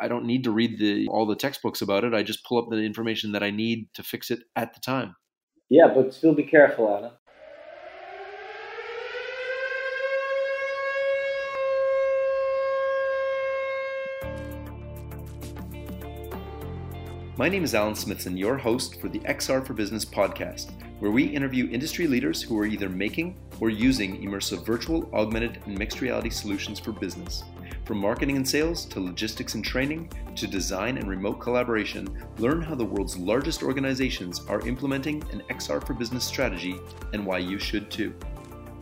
I don't need to read the all the textbooks about it. I just pull up the information that I need to fix it at the time. Yeah, but still be careful, Anna. My name is Alan Smithson, your host for the XR for Business podcast, where we interview industry leaders who are either making or using immersive virtual, augmented, and mixed reality solutions for business. From marketing and sales to logistics and training to design and remote collaboration, learn how the world's largest organizations are implementing an XR for Business strategy and why you should too.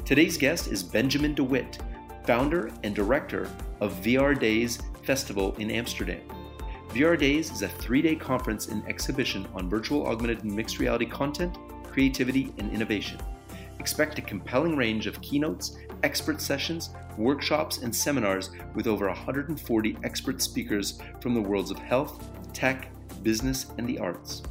Today's guest is Benjamin de Wit, founder and director of VR Days Festival in Amsterdam. VR Days is a three day conference and exhibition on virtual, augmented, and mixed reality content, creativity, and innovation. Expect a compelling range of keynotes, expert sessions, workshops, and seminars with over 140 expert speakers from the worlds of health, tech, business, and the arts.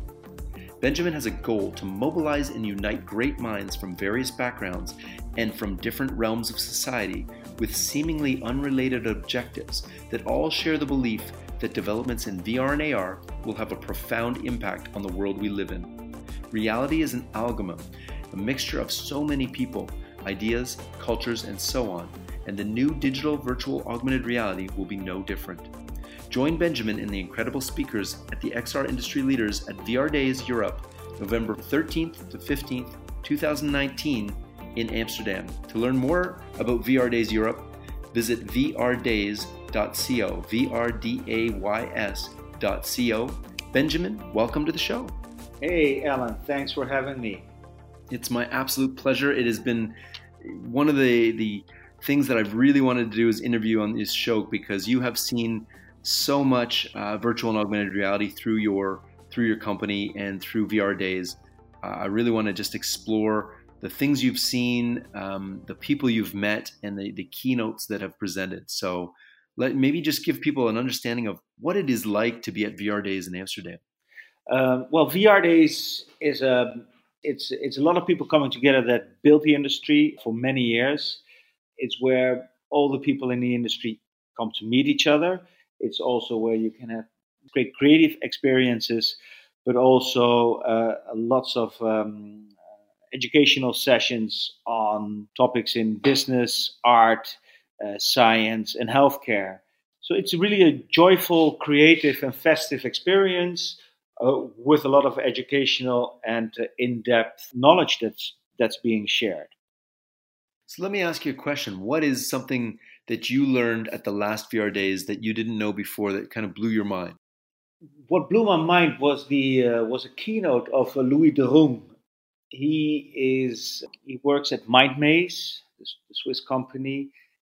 Benjamin has a goal to mobilize and unite great minds from various backgrounds and from different realms of society with seemingly unrelated objectives that all share the belief that developments in VR and AR will have a profound impact on the world we live in. Reality is an amalgam, a mixture of so many people, ideas, cultures, and so on, and the new digital virtual augmented reality will be no different. Join Benjamin and the incredible speakers at the XR industry leaders at VR Days Europe, November 13th to 15th, 2019, in Amsterdam. To learn more about VR Days Europe, visit vrdays.co, V-R-D-A-Y-S.co. Benjamin, welcome to the show. Hey, Alan, thanks for having me. It's my absolute pleasure. It has been one of the, the things that I've really wanted to do is interview on this show because you have seen so much uh, virtual and augmented reality through your through your company and through VR Days. Uh, I really want to just explore the things you've seen, um, the people you've met, and the, the keynotes that have presented. So let maybe just give people an understanding of what it is like to be at VR Days in Amsterdam. Um, well, VR Days is a it's it's a lot of people coming together that built the industry for many years. It's where all the people in the industry come to meet each other. It's also where you can have great creative experiences, but also uh, lots of um, educational sessions on topics in business, art, uh, science, and healthcare. So it's really a joyful, creative, and festive experience uh, with a lot of educational and uh, in-depth knowledge that's that's being shared. So let me ask you a question. What is something that you learned at the last VR days that you didn't know before that kind of blew your mind? What blew my mind was the uh, was a keynote of uh, Louis de Roon. He is he works at MindMaze, the Swiss company,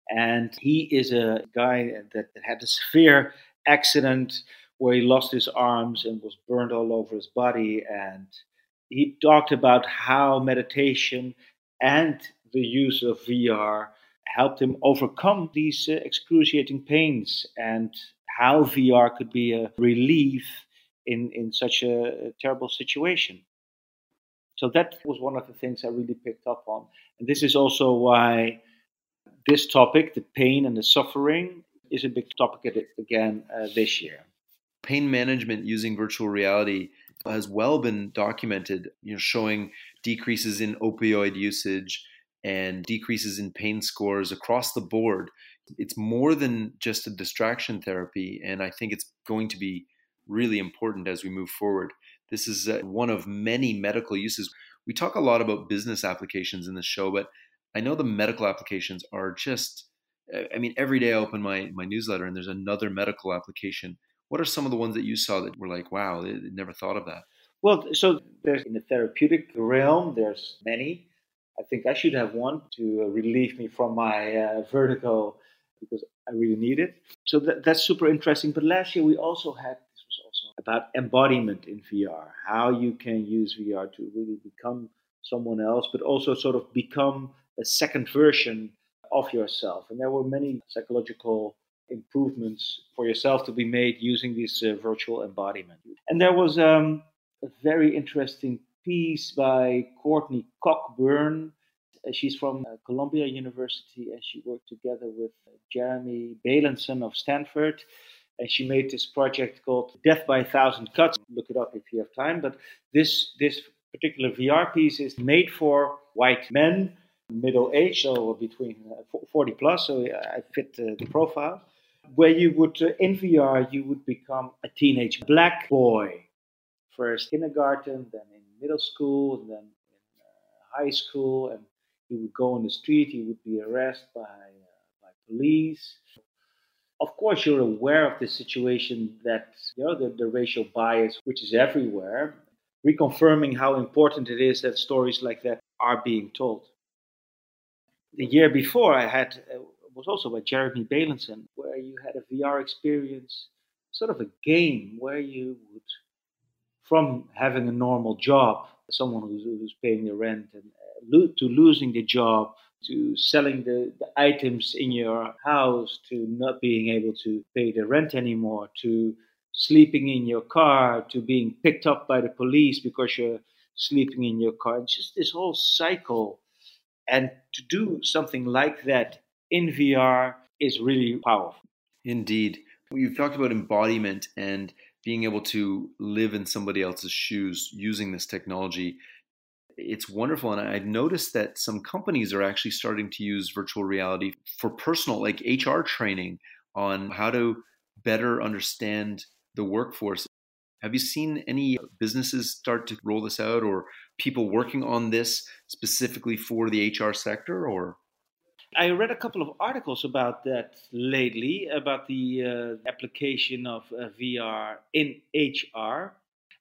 and he is a guy that had a severe accident where he lost his arms and was burned all over his body. And he talked about how meditation and the use of VR helped him overcome these uh, excruciating pains and how VR could be a relief in, in such a, terrible situation. So that was one of the things I really picked up on. And this is also why this topic, the pain and the suffering, is a big topic again uh, this year. Pain management using virtual reality has well been documented, you know, showing decreases in opioid usage and decreases in pain scores across the board. It's more than just a distraction therapy, and I think it's going to be really important as we move forward. This is uh, one of many medical uses. We talk a lot about business applications in the show, but I know the medical applications are just, I mean, every day I open my, my newsletter and there's another medical application. What are some of the ones that you saw that were like, wow, they, they never thought of that? Well, so there's in the therapeutic realm, there's many. I think I should have one to uh, relieve me from my uh, vertigo because I really need it. So that, that's super interesting. But last year we also had this was also about embodiment in VR, how you can use VR to really become someone else, but also sort of become a second version of yourself. And there were many psychological improvements for yourself to be made using this uh, virtual embodiment. And there was um, a very interesting piece by Courtney Cogburn. Uh, she's from uh, Columbia University and she worked together with uh, Jeremy Bailenson of Stanford. and she made this project called Death by a Thousand Cuts. Look it up if you have time. But this this particular VR piece is made for white men, middle age, so between uh, 40 plus. So I fit the profile. Where you would uh, in VR, you would become a teenage black boy, first kindergarten, then in middle school, and then in uh, high school, and he would go on the street. He would be arrested by uh, by police of course you're aware of the situation that you know the, the racial bias which is everywhere reconfirming how important it is that stories like that are being told the year before i had uh, was also by jeremy bailenson where you had a vr experience sort of a game where you would from having a normal job someone who's, who's paying the rent and uh, to losing the job to selling the, the items in your house, to not being able to pay the rent anymore, to sleeping in your car, to being picked up by the police because you're sleeping in your car. It's just this whole cycle. And to do something like that in VR is really powerful. Indeed. You've talked about embodiment and being able to live in somebody else's shoes using this technology it's wonderful. And I've noticed that some companies are actually starting to use virtual reality for personal, like HR training on how to better understand the workforce. Have you seen any businesses start to roll this out or people working on this specifically for the HR sector or? I read a couple of articles about that lately, about the uh, application of uh, VR in HR.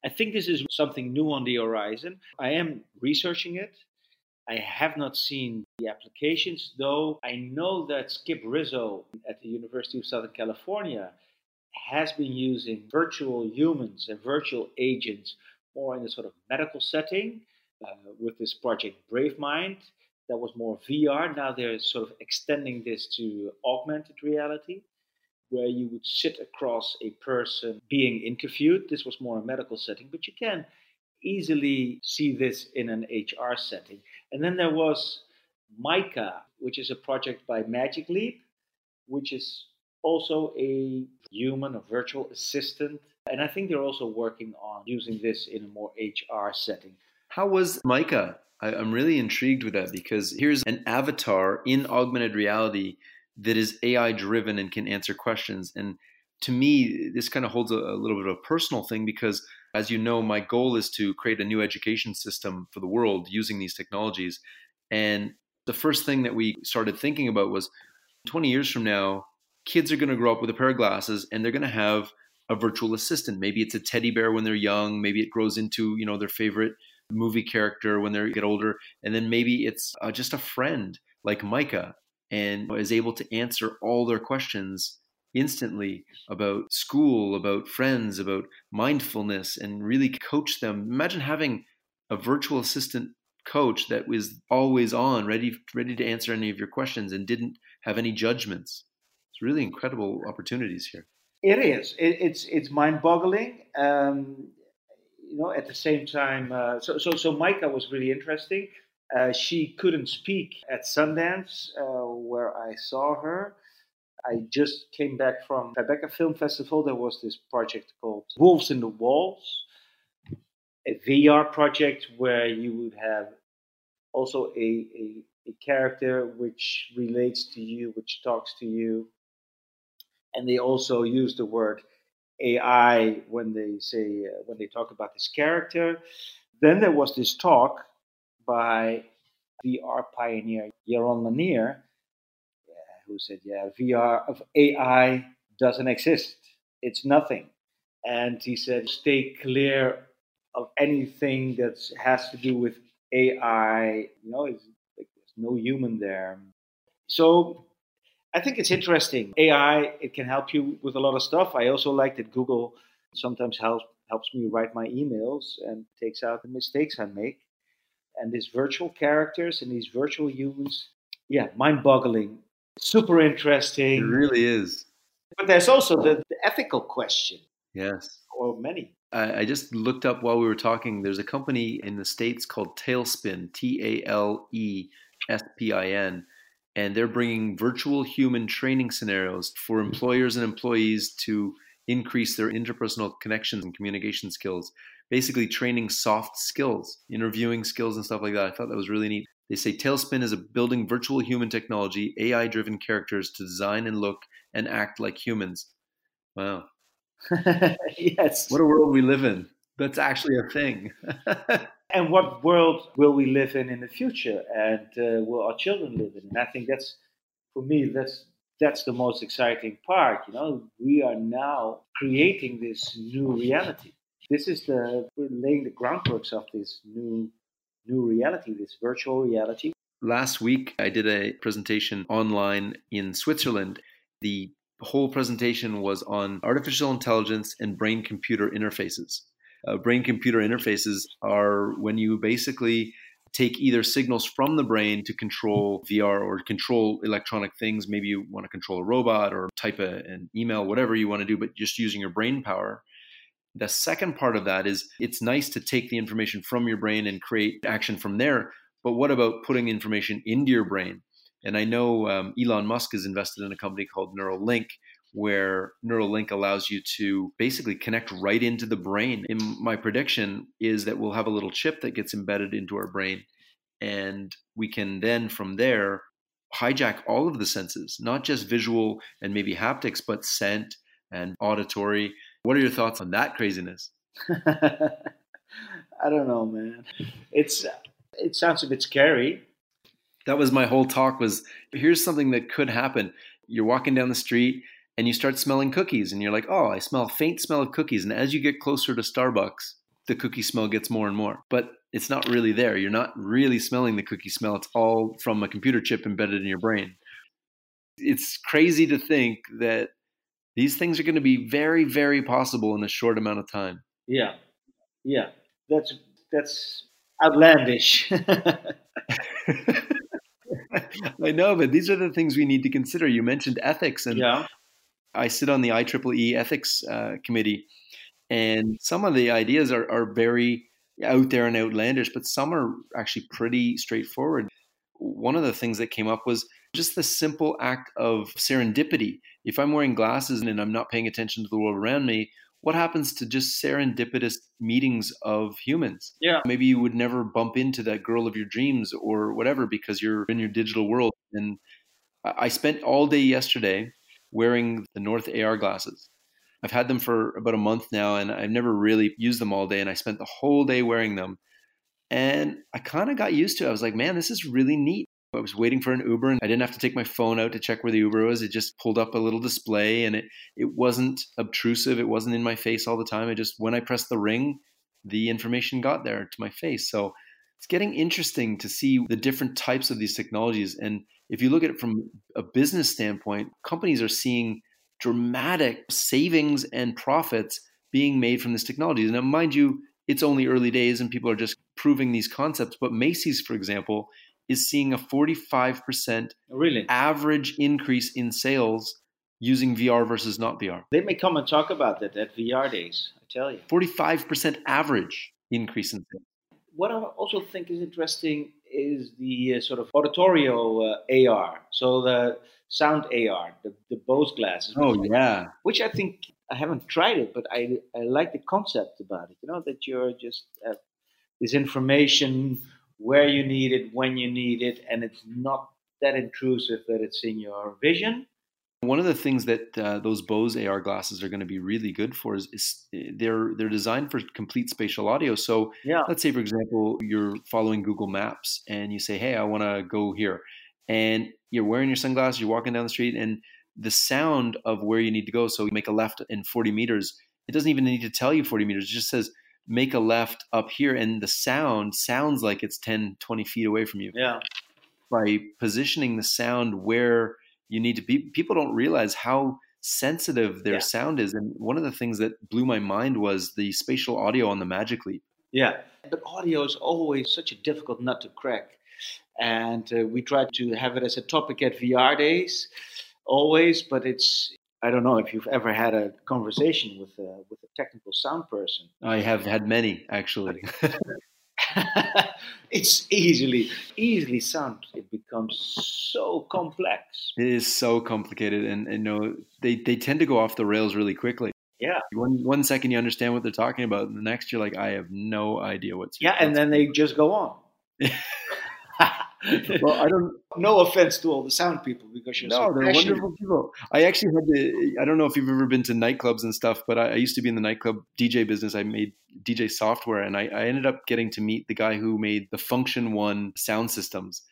I think this is something new on the horizon. I am researching it. I have not seen the applications, though I know that Skip Rizzo at the University of Southern California has been using virtual humans and virtual agents more in a sort of medical setting uh, with this project Brave Mind. That was more VR. Now they're sort of extending this to augmented reality where you would sit across a person being interviewed. This was more a medical setting, but you can easily see this in an HR setting. And then there was Mica, which is a project by Magic Leap, which is also a human, a virtual assistant. And I think they're also working on using this in a more HR setting. How was Mica? I, am really intrigued with that because here's an avatar in augmented reality that is AI driven and can answer questions. And to me, this kind of holds a, a, little bit of a personal thing because, as you know, my goal is to create a new education system for the world using these technologies. And the first thing that we started thinking about was 20 years from now, kids are going to grow up with a pair of glasses and they're going to have a virtual assistant. Maybe it's a teddy bear when they're young. Maybe it grows into you know their favorite movie character when they get older, and then maybe it's uh, just a friend like Mica and is able to answer all their questions instantly about school, about friends, about mindfulness, and really coach them. Imagine having a virtual assistant coach that was always on, ready ready to answer any of your questions and didn't have any judgments. It's really incredible opportunities here. It is. It, it's it's mind-boggling. Um, you know, at the same time, uh, so so so Mica was really interesting. Uh, she couldn't speak at Sundance, uh, where I saw her. I just came back from Tribeca Film Festival. There was this project called Wolves in the Walls, a VR project where you would have also a, a, a character which relates to you, which talks to you. And they also use the word AI when they say uh, when they talk about this character. Then there was this talk by VR pioneer Jaron Lanier, who said, "Yeah, VR of AI doesn't exist. It's nothing." And he said, "Stay clear of anything that has to do with AI. You know, like, there's no human there." So I think it's interesting. AI it can help you with a lot of stuff. I also like that Google sometimes helps helps me write my emails and takes out the mistakes I make and these virtual characters and these virtual humans. Yeah, mind boggling. Super interesting. It really is. But there's also the, the ethical question. Yes. Or many. I, I just looked up while we were talking. There's a company in the States called Talespin, T A L E S P I N and they're bringing virtual human training scenarios for hmm. employers and employees to increase their interpersonal connections and communication skills, basically training soft skills, interviewing skills, and stuff like that. I thought that was really neat. They say Talespin is a building virtual human technology, AI driven characters to design and look and act like humans. Wow. yes. What a world we live in. That's actually a thing. and what world will we live in in the future? And uh, will our children live in? And I think that's, for me, that's that's the most exciting part. You know, we are now creating this new reality. This is the we're laying the groundworks of this new new reality, this virtual reality. Last week, I did a presentation online in Switzerland. The whole presentation was on artificial intelligence and brain computer interfaces. Uh, brain computer interfaces are when you basically take either signals from the brain to control VR or control electronic things. Maybe you want to control a robot or type a, an email, whatever you want to do, but just using your brain power. The second part of that is it's nice to take the information from your brain and create action from there. But what about putting information into your brain? And I know um, Elon Musk is invested in a company called Neuralink, where Neuralink allows you to basically connect right into the brain. And my prediction is that we'll have a little chip that gets embedded into our brain. And we can then from there hijack all of the senses, not just visual and maybe haptics, but scent and auditory. What are your thoughts on that craziness? I don't know, man. It's it sounds a bit scary. That was my whole talk was here's something that could happen. You're walking down the street and you start smelling cookies and you're like, "Oh, I smell a faint smell of cookies." And as you get closer to Starbucks, the cookie smell gets more and more. But it's not really there. You're not really smelling the cookie smell. It's all from a computer chip embedded in your brain. It's crazy to think that these things are going to be very, very possible in a short amount of time. Yeah, yeah, that's that's outlandish. I know, but these are the things we need to consider. You mentioned ethics, and yeah. I sit on the IEEE ethics uh, committee, and some of the ideas are, are very out there and outlandish, but some are actually pretty straightforward. One of the things that came up was just the simple act of serendipity. If I'm wearing glasses and I'm not paying attention to the world around me, what happens to just serendipitous meetings of humans? Yeah. Maybe you would never bump into that girl of your dreams or whatever because you're in your digital world. And I spent all day yesterday wearing the North AR glasses. I've had them for about a month now and I've never really used them all day. And I spent the whole day wearing them. And I kind of got used to it. I was like, man, this is really neat. I was waiting for an Uber and I didn't have to take my phone out to check where the Uber was. It just pulled up a little display and it, it wasn't obtrusive. It wasn't in my face all the time. It just, when I pressed the ring, the information got there to my face. So it's getting interesting to see the different types of these technologies. And if you look at it from a business standpoint, companies are seeing dramatic savings and profits being made from this technology. Now, mind you, it's only early days and people are just proving these concepts. But Macy's, for example, is seeing a 45% really? average increase in sales using VR versus not VR. They may come and talk about that at VR days, I tell you. 45% average increase in sales. What I also think is interesting is the uh, sort of auditorio uh, AR. So the sound AR, the, the Bose glasses. Oh, yeah. Which I think, I haven't tried it, but I, I like the concept about it. You know, that you're just, uh, this information where you need it, when you need it, and it's not that intrusive that it's in your vision. One of the things that uh, those Bose AR glasses are going to be really good for is, is, they're they're designed for complete spatial audio. So yeah. let's say, for example, you're following Google Maps and you say, "Hey, I want to go here," and you're wearing your sunglasses, you're walking down the street, and the sound of where you need to go. So you make a left in 40 meters. It doesn't even need to tell you 40 meters. It just says make a left up here and the sound sounds like it's 10 20 feet away from you yeah by positioning the sound where you need to be people don't realize how sensitive their yeah. sound is and one of the things that blew my mind was the spatial audio on the magic leap yeah but audio is always such a difficult nut to crack and uh, we try to have it as a topic at vr days always but it's I don't know if you've ever had a conversation with a, with a technical sound person. I have had many, actually. it's easily easily sound. It becomes so complex. It is so complicated, and, and you know they they tend to go off the rails really quickly. Yeah. One one second you understand what they're talking about, and the next you're like, I have no idea what's. Yeah, and then they just go on. well, I don't. No offense to all the sound people because you're no, so they're passionate. wonderful people. I actually had to. I don't know if you've ever been to nightclubs and stuff, but I, I used to be in the nightclub DJ business. I made DJ software, and I, I ended up getting to meet the guy who made the Funktion-One sound systems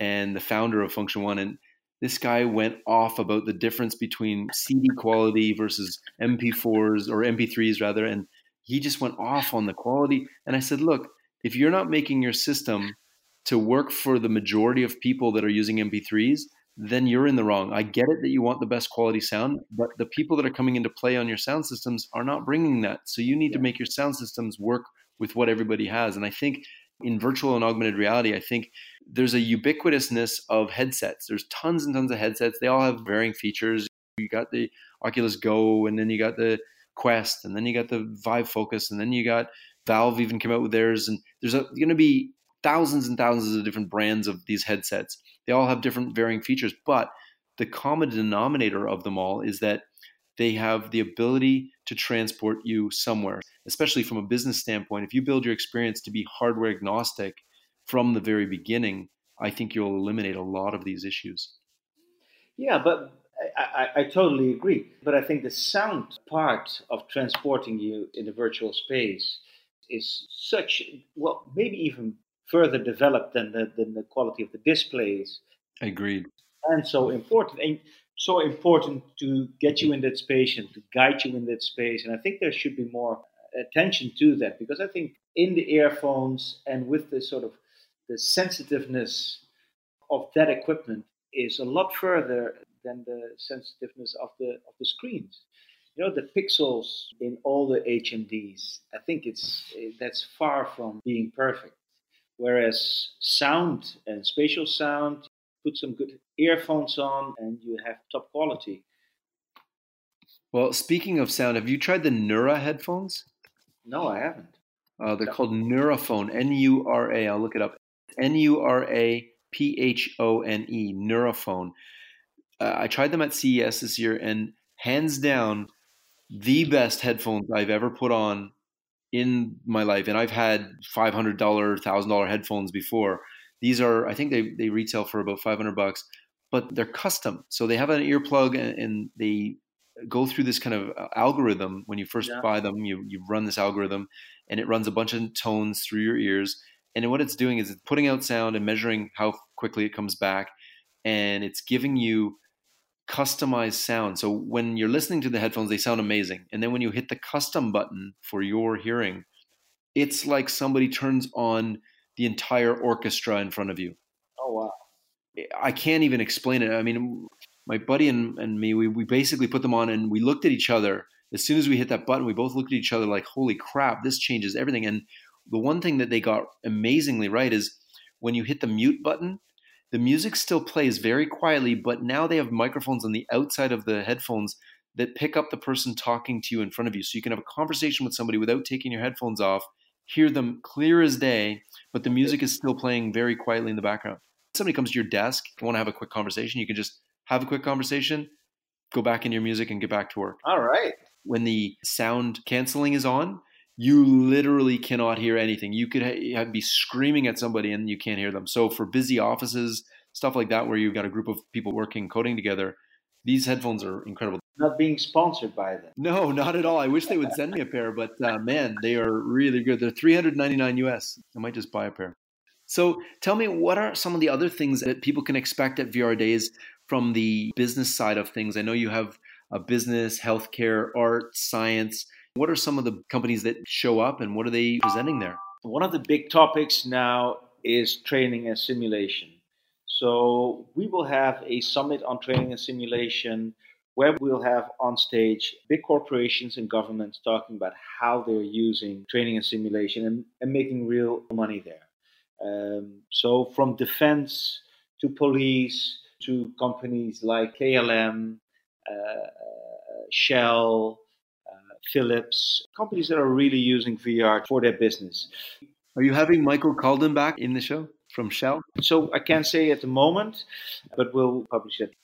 and the founder of Funktion-One, and this guy went off about the difference between CD quality versus MP4s or MP3s rather, and he just went off on the quality. And I said, look, if you're not making your system to work for the majority of people that are using MP3s, then you're in the wrong. I get it that you want the best quality sound, but the people that are coming into play on your sound systems are not bringing that. So you need yeah. to make your sound systems work with what everybody has. And I think in virtual and augmented reality, I think there's a ubiquitousness of headsets. There's tons and tons of headsets. They all have varying features. You got the Oculus Go, and then you got the Quest, and then you got the Vive Focus, and then you got Valve even came out with theirs. And there's going to be thousands and thousands of different brands of these headsets. They all have different varying features, but the common denominator of them all is that they have the ability to transport you somewhere, especially from a business standpoint. If you build your experience to be hardware agnostic from the very beginning, I think you'll eliminate a lot of these issues. Yeah, but I, I, I, totally agree. But I think the sound part of transporting you in the virtual space is such, well, maybe even further developed than the, than the quality of the displays. Agreed. And so important. And so important to get you in that space and to guide you in that space. And I think there should be more attention to that because I think in the earphones and with the sort of the sensitiveness of that equipment is a lot further than the sensitiveness of the of the screens. You know the pixels in all the HMDs. I think it's that's far from being perfect. Whereas sound and spatial sound, put some good earphones on and you have top quality. Well, speaking of sound, have you tried the Nura headphones? No, I haven't. Uh, they're no. called Nuraphone, N U R A. I'll look it up. N U R A P H O N E, Nuraphone. Uh, I tried them at CES this year, and hands down, the best headphones I've ever put on in my life. And I've had $500, $1,000 headphones before. These are, I think they, they retail for about 500 bucks, but they're custom. So they have an earplug and, and they go through this kind of uh, algorithm when you first yeah. buy them. You, you run this algorithm and it runs a bunch of tones through your ears. And what it's doing is it's putting out sound and measuring how quickly it comes back. And it's giving you customized sound. So when you're listening to the headphones, they sound amazing. And then when you hit the custom button for your hearing, it's like somebody turns on the entire orchestra in front of you. Oh wow! I can't even explain it. I mean, my buddy and, and me, we, we basically put them on and we looked at each other. As soon as we hit that button, we both looked at each other like, "Holy crap! This changes everything." And the one thing that they got amazingly right is when you hit the mute button, the music still plays very quietly, but now they have microphones on the outside of the headphones that pick up the person talking to you in front of you. So you can have a conversation with somebody without taking your headphones off, hear them clear as day, but the music is still playing very quietly in the background. If somebody comes to your desk and want to have a quick conversation, you can just have a quick conversation, go back in your music and get back to work. All right. When the sound canceling is on, you literally cannot hear anything. You could ha- be screaming at somebody and you can't hear them. So for busy offices, stuff like that, where you've got a group of people working coding together, these headphones are incredible. Not being sponsored by them. No, not at all. I wish they would send me a pair, but uh, man, they are really good. They're 399 US. I might just buy a pair. So tell me, what are some of the other things that people can expect at VR Days from the business side of things? I know you have a business, healthcare, art, science. What are some of the companies that show up and what are they presenting there? One of the big topics now is training and simulation. So we will have a summit on training and simulation where we'll have on stage big corporations and governments talking about how they're using training and simulation and, and making real money there. Um, so from defense to police to companies like KLM, uh, Shell, Philips, companies that are really using VR for their business. Are you having Michael Calden back in the show? from Shell? So I can't say at the moment, but we'll publish it.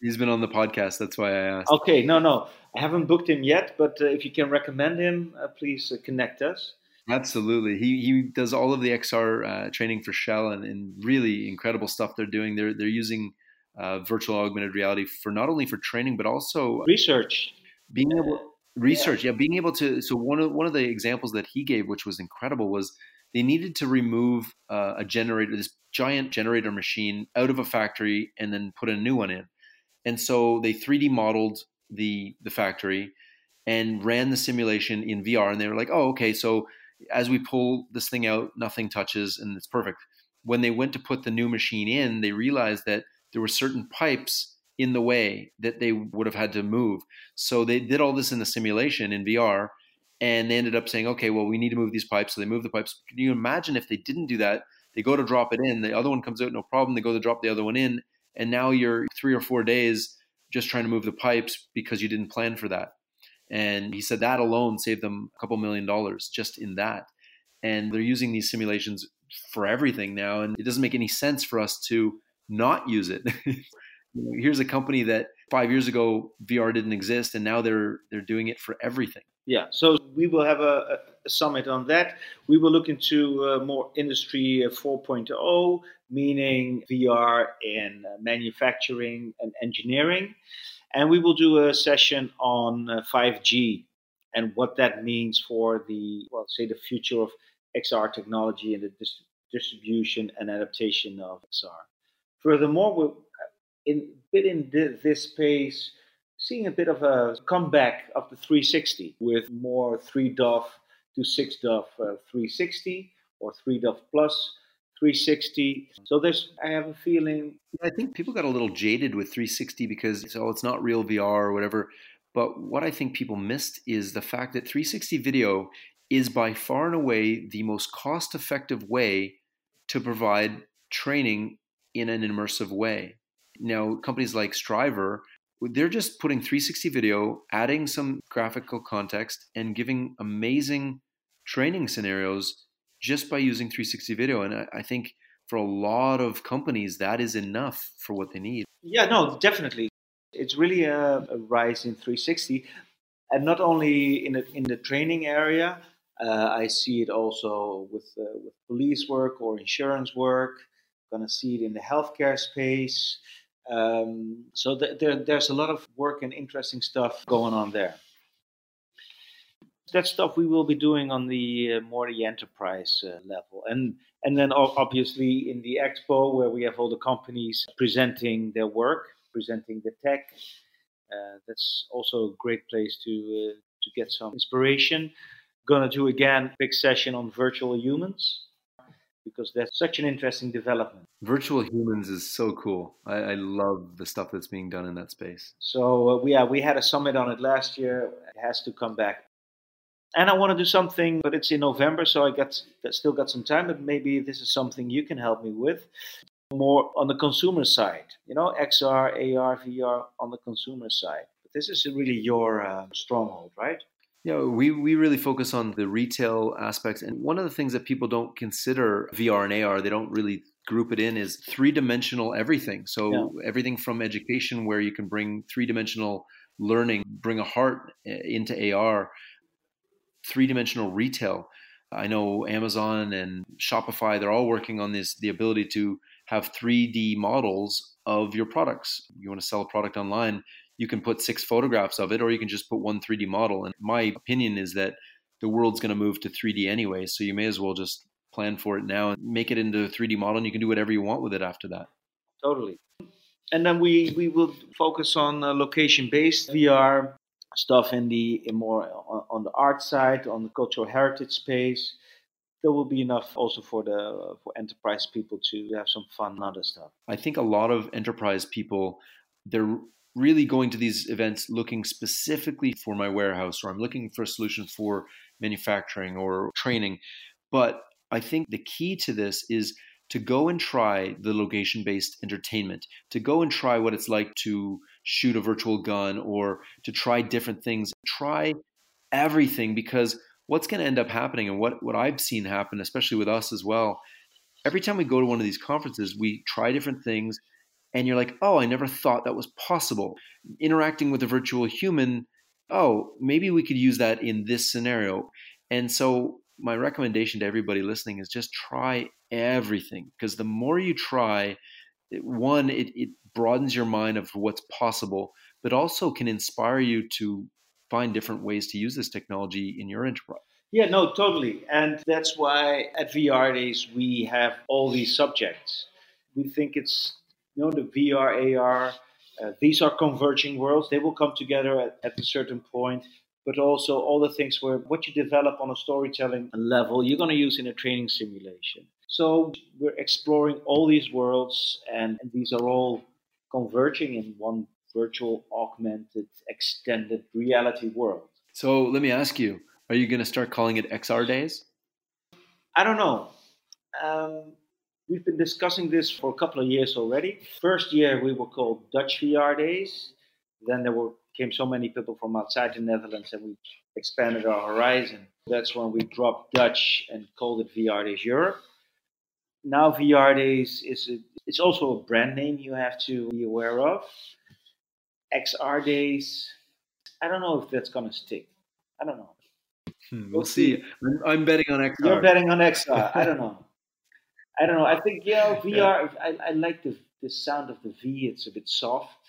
He's been on the podcast. That's why I asked. Okay, no, no. I haven't booked him yet, but uh, if you can recommend him, uh, please uh, connect us. Absolutely, he he does all of the XR uh, training for Shell, and, and, really incredible stuff they're doing. They're they're using uh, virtual augmented reality for not only for training but also research. Being able research, yeah. yeah, being able to. So one of one of the examples that he gave, which was incredible, was they needed to remove uh, a generator, this giant generator machine, out of a factory and then put a new one in. And so they 3D modeled the the factory and ran the simulation in VR. And they were like, "Oh, okay. So as we pull this thing out, nothing touches, and it's perfect." When they went to put the new machine in, they realized that there were certain pipes in the way that they would have had to move. So they did all this in the simulation in VR and they ended up saying, okay, well, we need to move these pipes. So they move the pipes. Can you imagine if they didn't do that? They go to drop it in, the other one comes out, no problem. They go to drop the other one in, and now you're three or four days just trying to move the pipes because you didn't plan for that. And he said that alone saved them a couple million dollars just in that. And they're using these simulations for everything now, and it doesn't make any sense for us to not use it. Here's a company that five years ago VR didn't exist, and now they're they're doing it for everything. Yeah, so we will have a, a summit on that. We will look into uh, more industry uh, 4.0, meaning VR in uh, manufacturing and engineering. And we will do a session on uh, 5G and what that means for the, well, say, the future of XR technology and the dis- distribution and adaptation of XR. Furthermore, uh, in, bit in this space seeing a bit of a comeback of the 360 with more 3 DOF to 6 DOF uh, 360 or 3 DOF plus 360. So there's, I have a feeling. I think people got a little jaded with 360 because, oh, it's not real VR or whatever. But what I think people missed is the fact that 360 video is by far and away the most cost effective way to provide training in an immersive way. Now, companies like Strivr they're just putting 360 video, adding some graphical context, and giving amazing training scenarios just by using 360 video. And I, I think for a lot of companies, that is enough for what they need. Yeah, no, definitely. It's really a, a rise in 360, and not only in the, in the training area. Uh, I see it also with uh, with police work or insurance work. Going to see it in the healthcare space. Um, so th- there, there's a lot of work and interesting stuff going on there. That stuff we will be doing on the uh, more the enterprise uh, level, and and then obviously in the expo where we have all the companies presenting their work, presenting the tech. Uh, that's also a great place to uh, to get some inspiration. Gonna do again big session on virtual humans because that's such an interesting development. Virtual humans is so cool. I, I love the stuff that's being done in that space. So uh, we, yeah, we had a summit on it last year. It has to come back. And I want to do something, but it's in November, so I got still got some time. But maybe this is something you can help me with, more on the consumer side. You know, XR, AR, VR on the consumer side. But this is really your uh, stronghold, right? Yeah, we, we really focus on the retail aspects. And one of the things that people don't consider VR and AR, they don't really group it in, is three dimensional everything. So yeah. everything from education, where you can bring three dimensional learning, bring a heart eh, into AR, three dimensional retail. I know Amazon and Shopify, they're all working on this the ability to have 3D models of your products. You want to sell a product online, you can put six photographs of it or you can just put one 3D model. And my opinion is that the world's going to move to 3D anyway, so you may as well just plan for it now and make it into a 3D model and you can do whatever you want with it after that. Totally. And then we, we will focus on uh, location based VR stuff in the in more on, on, the art side, on the cultural heritage space. There will be enough also for the for enterprise people to have some fun and other stuff. I think a lot of enterprise people they're really going to these events looking specifically for my warehouse or I'm looking for a solution for manufacturing or training. But I think the key to this is to go and try the location based entertainment, to go and try what it's like to shoot a virtual gun or to try different things. Try everything because what's going to end up happening and what, what I've seen happen, especially with us as well, every time we go to one of these conferences, we try different things and you're like, oh, I never thought that was possible. Interacting with a virtual human oh, maybe we could use that in this scenario. And so my recommendation to everybody listening is just try everything because the more you try, one, it, it broadens your mind of what's possible, but also can inspire you to find different ways to use this technology in your enterprise. Yeah, no, totally. And that's why at VR Days we have all these subjects. We think it's, you know, the VR, AR, uh, these are converging worlds. They will come together at, at a certain point but also all the things where what you develop on a storytelling level, you're going to use in a training simulation. So we're exploring all these worlds, and, and these are all converging in one virtual, augmented, extended reality world. So let me ask you are you going to start calling it XR days? I don't know. Um, we've been discussing this for a couple of years already. First year we were called Dutch VR days. Then there were came so many people from outside the Netherlands and we expanded our horizon. That's when we dropped Dutch and called it VR Days Europe. Now VR Days is a, it's also a brand name you have to be aware of. XR Days, I don't know if that's going to stick. I don't know. Hmm, we'll, we'll see. see. I'm, I'm, betting on XR. You're betting on XR. I don't know. I don't know. I think yeah, VR. Yeah. I, I like the the sound of the V. It's a bit soft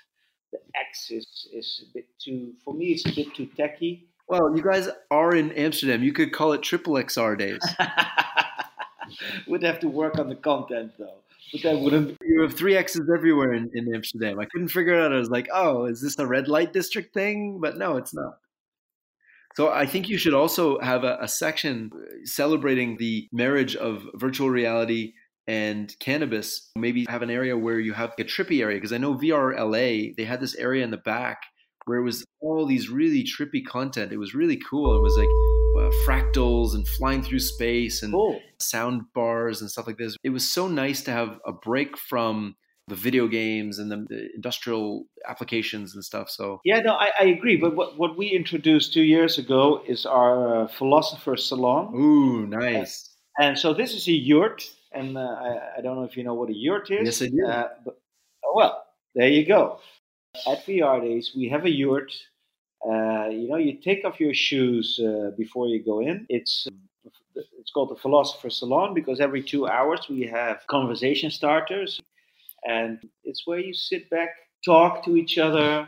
the X is is a bit too for me. It's a bit too techy. Well, you guys are in Amsterdam. You could call it triple XR days. Would have to work on the content though. But that wouldn't. You have three X's everywhere in, in Amsterdam. I couldn't figure it out. I was like, oh, is this a red light district thing? But no, it's not. So I think you should also have a, a section celebrating the marriage of virtual reality and cannabis, maybe have an area where you have a trippy area. Because I know VR LA, they had this area in the back where it was all these really trippy content. It was really cool. It was like uh, fractals and flying through space and cool. sound bars and stuff like this. It was so nice to have a break from the video games and the, industrial applications and stuff. So yeah, no, I, I, agree. But what, what we introduced two years ago is our uh, philosopher salon. Ooh, nice. And so this is a yurt and uh, I, I, don't know if you know what a yurt is. Yes, I do. Uh, but, oh, well, there you go. At VR Days, we have a yurt. Uh, you know, you take off your shoes uh, before you go in. It's it's called the Philosopher's Salon because every two hours we have conversation starters, and it's where you sit back, talk to each other,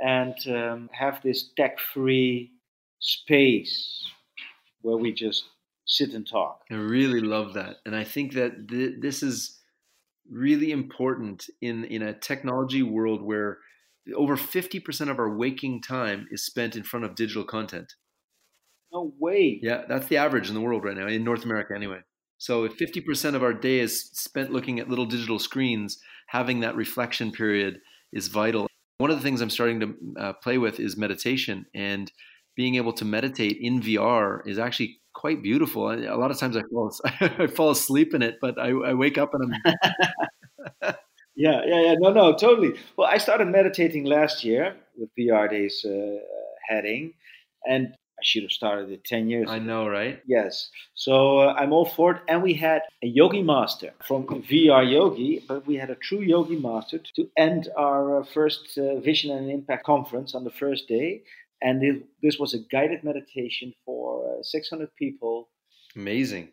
and um, have this tech-free space where we just sit and talk. I really love that, and I think that th- this is really important in in a technology world where over 50% of our waking time is spent in front of digital content. No way. Yeah, that's the average in the world right now, in North America anyway. So if 50% of our day is spent looking at little digital screens, having that reflection period is vital. One of the things I'm starting to uh, play with is meditation, and being able to meditate in VR is actually quite beautiful. A lot of times I fall, I fall asleep in it, but I, I wake up and I'm. yeah, yeah, yeah. No, no, totally. Well, I started meditating last year with VR Days uh, heading, and I should have started it 10 years I know, right? Yes. So uh, I'm all for it. And we had a yogi master from VR Yogi, but we had a true yogi master to end our uh, first uh, Vision and Impact conference on the first day. And it, this was a guided meditation for uh, 600 people. Amazing.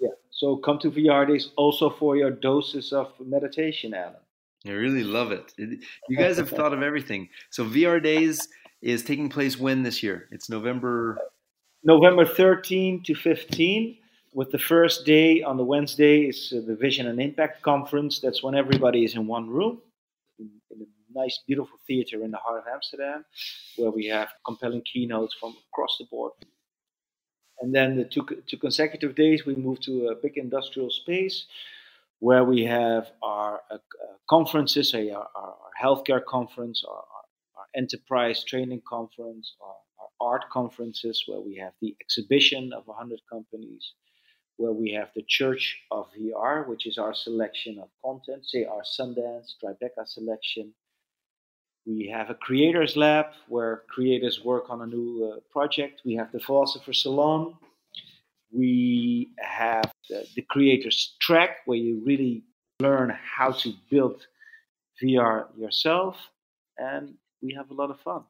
Yeah. So come to VR Days also for your doses of meditation, Alan. I really love it. You guys have thought of everything. So VR Days is taking place when this year? It's November. November 13 to 15. With the first day on the Wednesday is the Vision and Impact Conference. That's when everybody is in one room in, in nice, beautiful theater in the heart of Amsterdam, where we have compelling keynotes from across the board. And then the two, two consecutive days, we move to a big industrial space where we have our uh, conferences, our, our, our, healthcare conference, our, enterprise training conference, our art conferences, where we have the exhibition of 100 companies, where we have the Church of VR, which is our selection of content, say our Sundance, Tribeca selection, we have a creators lab where creators work on a new uh, project. We have the philosopher salon. We have the, the creators track where you really learn how to build VR yourself. And we have a lot of fun.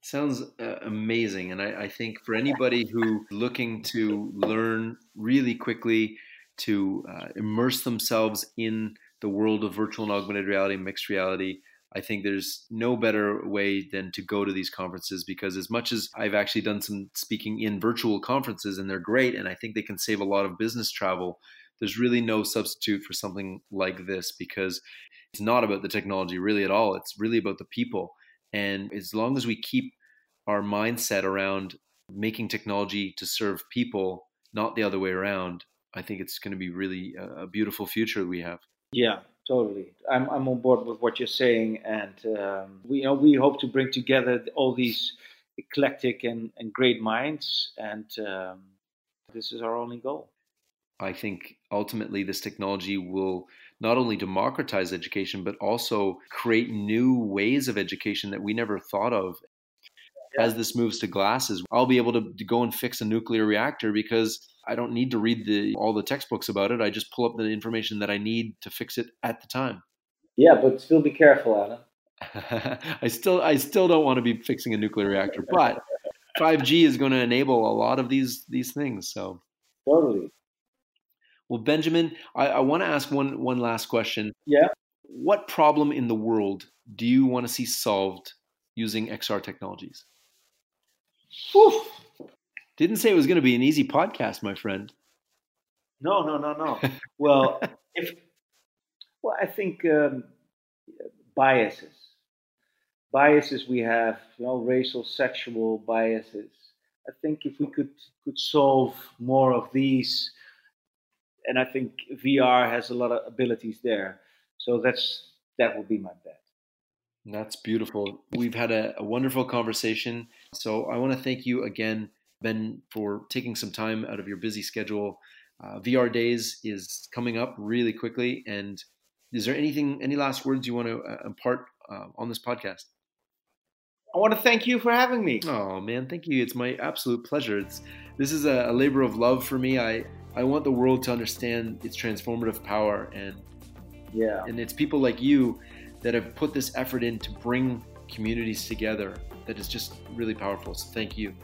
Sounds uh, amazing. And I, I, think for anybody who looking to learn really quickly, to uh, immerse themselves in the world of virtual and augmented reality, mixed reality, I think there's no better way than to go to these conferences because as much as I've actually done some speaking in virtual conferences and they're great and I think they can save a lot of business travel, there's really no substitute for something like this because it's not about the technology really at all. It's really about the people. And as long as we keep our mindset around making technology to serve people, not the other way around, I think it's going to be really a, beautiful future we have. Yeah, totally. I'm, I'm on board with what you're saying, and um, we you know we hope to bring together all these eclectic and, and great minds, and um, this is our only goal. I think ultimately this technology will not only democratize education, but also create new ways of education that we never thought of. As this moves to glasses, I'll be able to, to go and fix a nuclear reactor because I don't need to read the all the textbooks about it. I just pull up the information that I need to fix it at the time. Yeah, but still be careful, Alan. I still I still don't want to be fixing a nuclear reactor, but 5G is going to enable a lot of these these things. So totally. Well, Benjamin, I, I want to ask one one last question. Yeah. What problem in the world do you want to see solved using XR technologies? Whew. Didn't say it was going to be an easy podcast, my friend. No, no, no, no. well, if well, I think um, biases, biases we have, you know, racial, sexual biases. I think if we could could solve more of these and I think VR has a lot of abilities there. So that's that would be my bet. That's beautiful. We've had a, a wonderful conversation. So I want to thank you again, Ben, for taking some time out of your busy schedule. Uh, VR Days is coming up really quickly. And is there anything, any last words you want to uh, impart uh, on this podcast? I want to thank you for having me. Oh man, thank you. It's my absolute pleasure. It's this is a, a labor of love for me. I I want the world to understand its transformative power and yeah. And it's people like you that have put this effort in to bring communities together that is just really powerful. So thank you.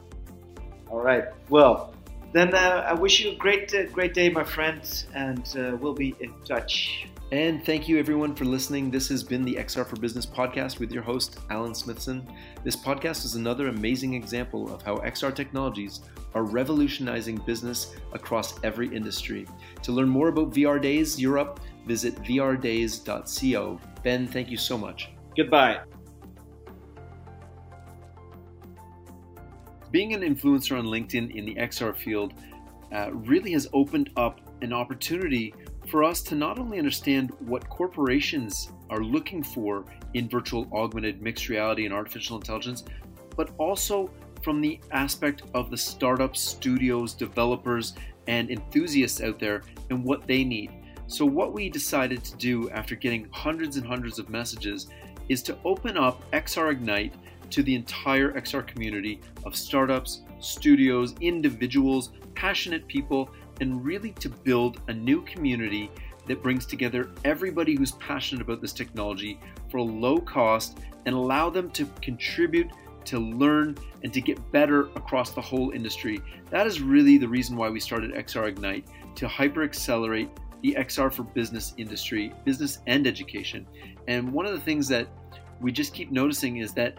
All right. Well, then uh, I wish you a great, uh, great day, my friends, and uh, we'll be in touch. And thank you, everyone, for listening. This has been the XR for Business podcast with your host, Alan Smithson. This podcast is another amazing example of how XR technologies are revolutionizing business across every industry. To learn more about VR Days Europe, visit vrdays.co. Ben, thank you so much. Goodbye. Being an influencer on LinkedIn in the XR field uh, really has opened up an opportunity for us to not only understand what corporations are looking for in virtual augmented mixed reality and artificial intelligence, but also from the aspect of the startups, studios, developers, and enthusiasts out there and what they need. So, what we decided to do after getting hundreds and hundreds of messages is to open up XR Ignite to the entire XR community of startups, studios, individuals, passionate people, and really to build a new community that brings together everybody who's passionate about this technology for a low cost and allow them to contribute to learn and to get better across the whole industry. That is really the reason why we started XR Ignite to hyper accelerate the XR for business industry, business and education. And one of the things that we just keep noticing is that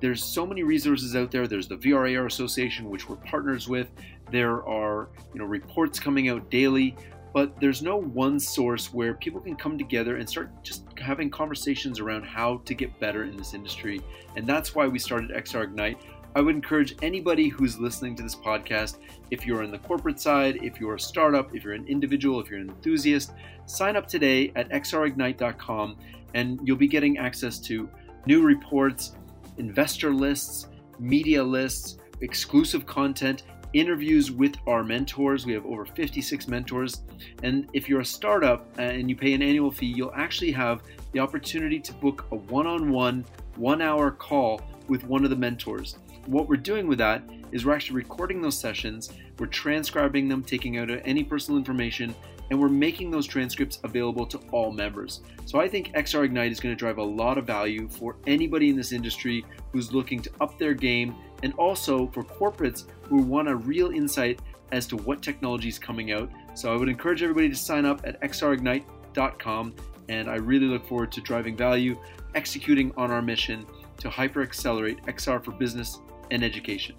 there's so many resources out there. There's the VRAR Association, which we're partners with. There are you know reports coming out daily but there's no one source where people can come together and start just having conversations around how to get better in this industry. And that's why we started XR Ignite. I would encourage anybody who's listening to this podcast, if you're in the corporate side, if you're a startup, if you're an individual, if you're an enthusiast, sign up today at xrignite.com and you'll be getting access to new reports, investor lists, media lists, exclusive content, interviews with our mentors. We have over 56 mentors. And if you're a startup uh, and you pay an annual fee, you'll actually have the opportunity to book a one on one, one hour call with one of the mentors. What we're doing with that is we're actually recording those sessions, we're transcribing them, taking out any personal information, and we're making those transcripts available to all members. So I think XR Ignite is going to drive a lot of value for anybody in this industry who's looking to up their game and also for corporates who want a real insight as to what technology is coming out. So I would encourage everybody to sign up at xrignite.com and I really look forward to driving value, executing on our mission to hyper accelerate XR for business and education.